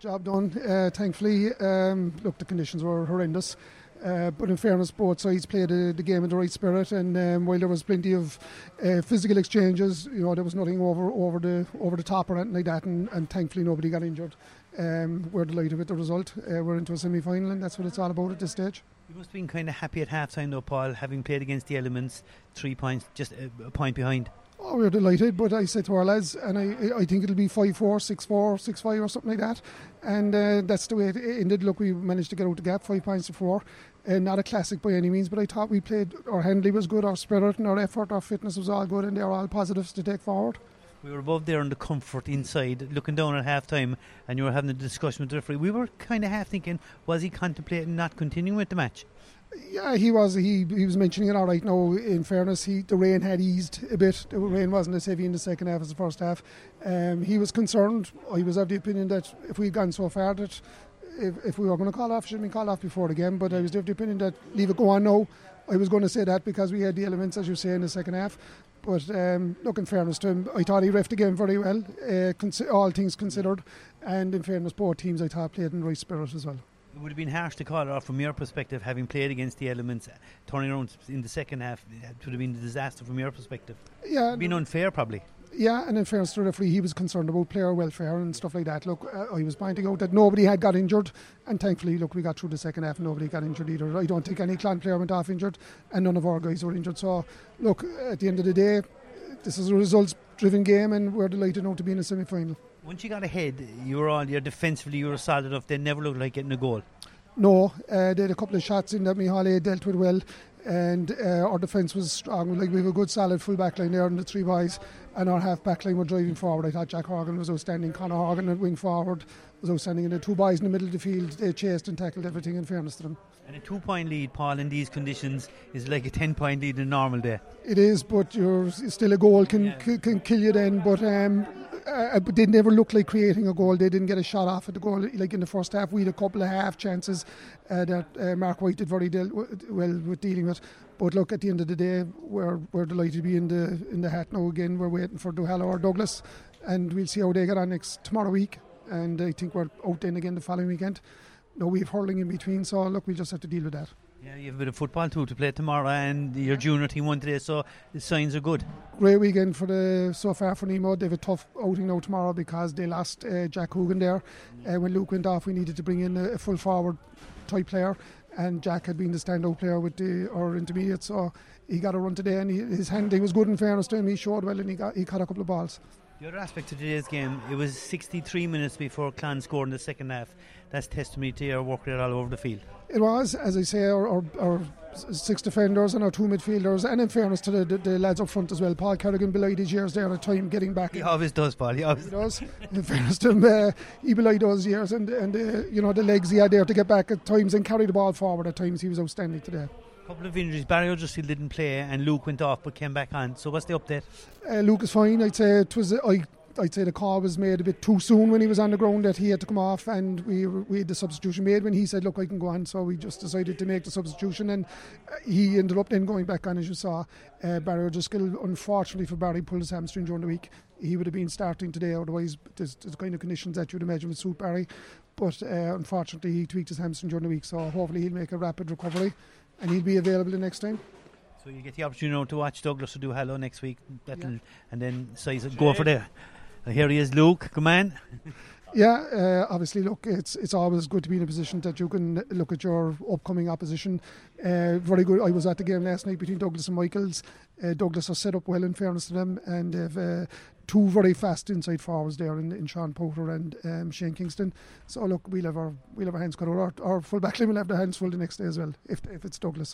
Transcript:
Job done. Uh, thankfully, um, look, the conditions were horrendous. Uh, but in fairness, both sides played the, the game in the right spirit, and um, while there was plenty of uh, physical exchanges, you know, there was nothing over over the over the top or anything like that, and, and thankfully nobody got injured. Um, we're delighted with the result. Uh, we're into a semi-final, and that's what it's all about at this stage. You must have been kind of happy at half time, though, Paul, having played against the elements, three points, just a point behind. Oh, we're delighted, but I said to our lads, and I, I think it'll be 5 4, 6 4, 6 5 or something like that. And uh, that's the way it ended. Look, we managed to get out the gap, five points to four. Uh, not a classic by any means, but I thought we played, our handling was good, our spirit and our effort, our fitness was all good, and they're all positives to take forward. We were above there on the comfort inside, looking down at half time, and you were having a discussion with the referee. We were kind of half thinking, was he contemplating not continuing with the match? Yeah, he was. He he was mentioning it all right. Now, in fairness, he the rain had eased a bit. The rain wasn't as heavy in the second half as the first half. Um, he was concerned. I was of the opinion that if we'd gone so far that if, if we were going to call off, should have been called off before the game. But I was of the opinion that leave it go on now. I was going to say that because we had the elements, as you say, in the second half. But um, look, in fairness to him, I thought he refed the game very well, uh, all things considered. And in fairness, both teams I thought played in right spirit as well. It would have been harsh to call it off from your perspective, having played against the elements, turning around in the second half. It would have been a disaster from your perspective. Yeah, been unfair probably. Yeah, and in fairness to the referee, he was concerned about player welfare and stuff like that. Look, uh, I was pointing out that nobody had got injured, and thankfully, look, we got through the second half, and nobody got injured either. I don't think any Clon player went off injured, and none of our guys were injured. So, look, at the end of the day, this is a results-driven game, and we're delighted now to be in a semi-final. Once you got ahead, you were all, you're defensively, you were solid enough. They never looked like getting a goal. No, uh, they had a couple of shots in that Micheál dealt with well, and uh, our defence was strong. Like we have a good solid full back line there and the three boys, and our half back line were driving forward. I thought Jack Horgan was outstanding. Conor Horgan at wing forward was outstanding, and the two boys in the middle of the field they chased and tackled everything. In fairness to them. And a two point lead, Paul, in these conditions is like a 10 point lead in a normal day. It is, but you're still a goal can, yeah. can, can kill you then. But um, uh, they never looked like creating a goal. They didn't get a shot off at the goal. Like in the first half, we had a couple of half chances uh, that uh, Mark White did very well with dealing with. But look, at the end of the day, we're we're delighted to be in the in the hat now again. We're waiting for Duhallow or Douglas, and we'll see how they get on next tomorrow week. And I think we're out then again the following weekend. No, we have hurling in between, so look, we just have to deal with that. Yeah, you have a bit of football too to play tomorrow, and your junior team won today, so the signs are good. Great weekend for the so far for Nemo. They have a tough outing now tomorrow because they lost uh, Jack Hogan there. Uh, when Luke went off, we needed to bring in a, a, full forward type player, and Jack had been the standout player with the our intermediate, so he got a run today, and he, his handling was good. In fairness to him, he showed well, and he got he caught a couple of balls. The other aspect of today's game, it was 63 minutes before Clon scored in the second half. That's testimony to your work rate all over the field. It was, as I say, our, our, our, six defenders and our two midfielders, and in fairness to the, the, the, lads up front as well. Paul Kerrigan belied his years there at a time getting back. He always does, Paul. He always he does. in fairness to him, uh, he belied those years and and uh, you know the legs he had there to get back at times and carry the ball forward at times. He was outstanding today couple of injuries. Barry O'Driscoll didn't play, and Luke went off but came back on. So what's the update? Uh, Luke is fine. I'd say it was. I I'd say the call was made a bit too soon when he was on the ground that he had to come off, and we we had the substitution made when he said, "Look, I can go on." So we just decided to make the substitution, and uh, he ended up then going back on, as you saw. Uh, Barry O'Driscoll, unfortunately for Barry, pulled his hamstring during the week. He would have been starting today, otherwise, there's, there's the kind of conditions that you'd imagine would suit Barry. But uh, unfortunately, he tweaked his hamstring during the week, so hopefully he'll make a rapid recovery, and he'll be available the next time. So you get the opportunity to watch Douglas to Duhallow next week, yeah. and then size it, go for the here he is, Luke. Come on. Yeah, uh, obviously, look, it's it's always good to be in a position that you can look at your upcoming opposition. Uh, very good. I was at the game last night between Douglas and Michaels. Uh, Douglas has set up well, in fairness to them, and they've uh, two very fast inside forwards there in, in Sean Powter and um, Shane Kingston. So look, we'll have our we'll have our hands cut. Our, our full back line will have their hands full the next day as well, if if it's Douglas.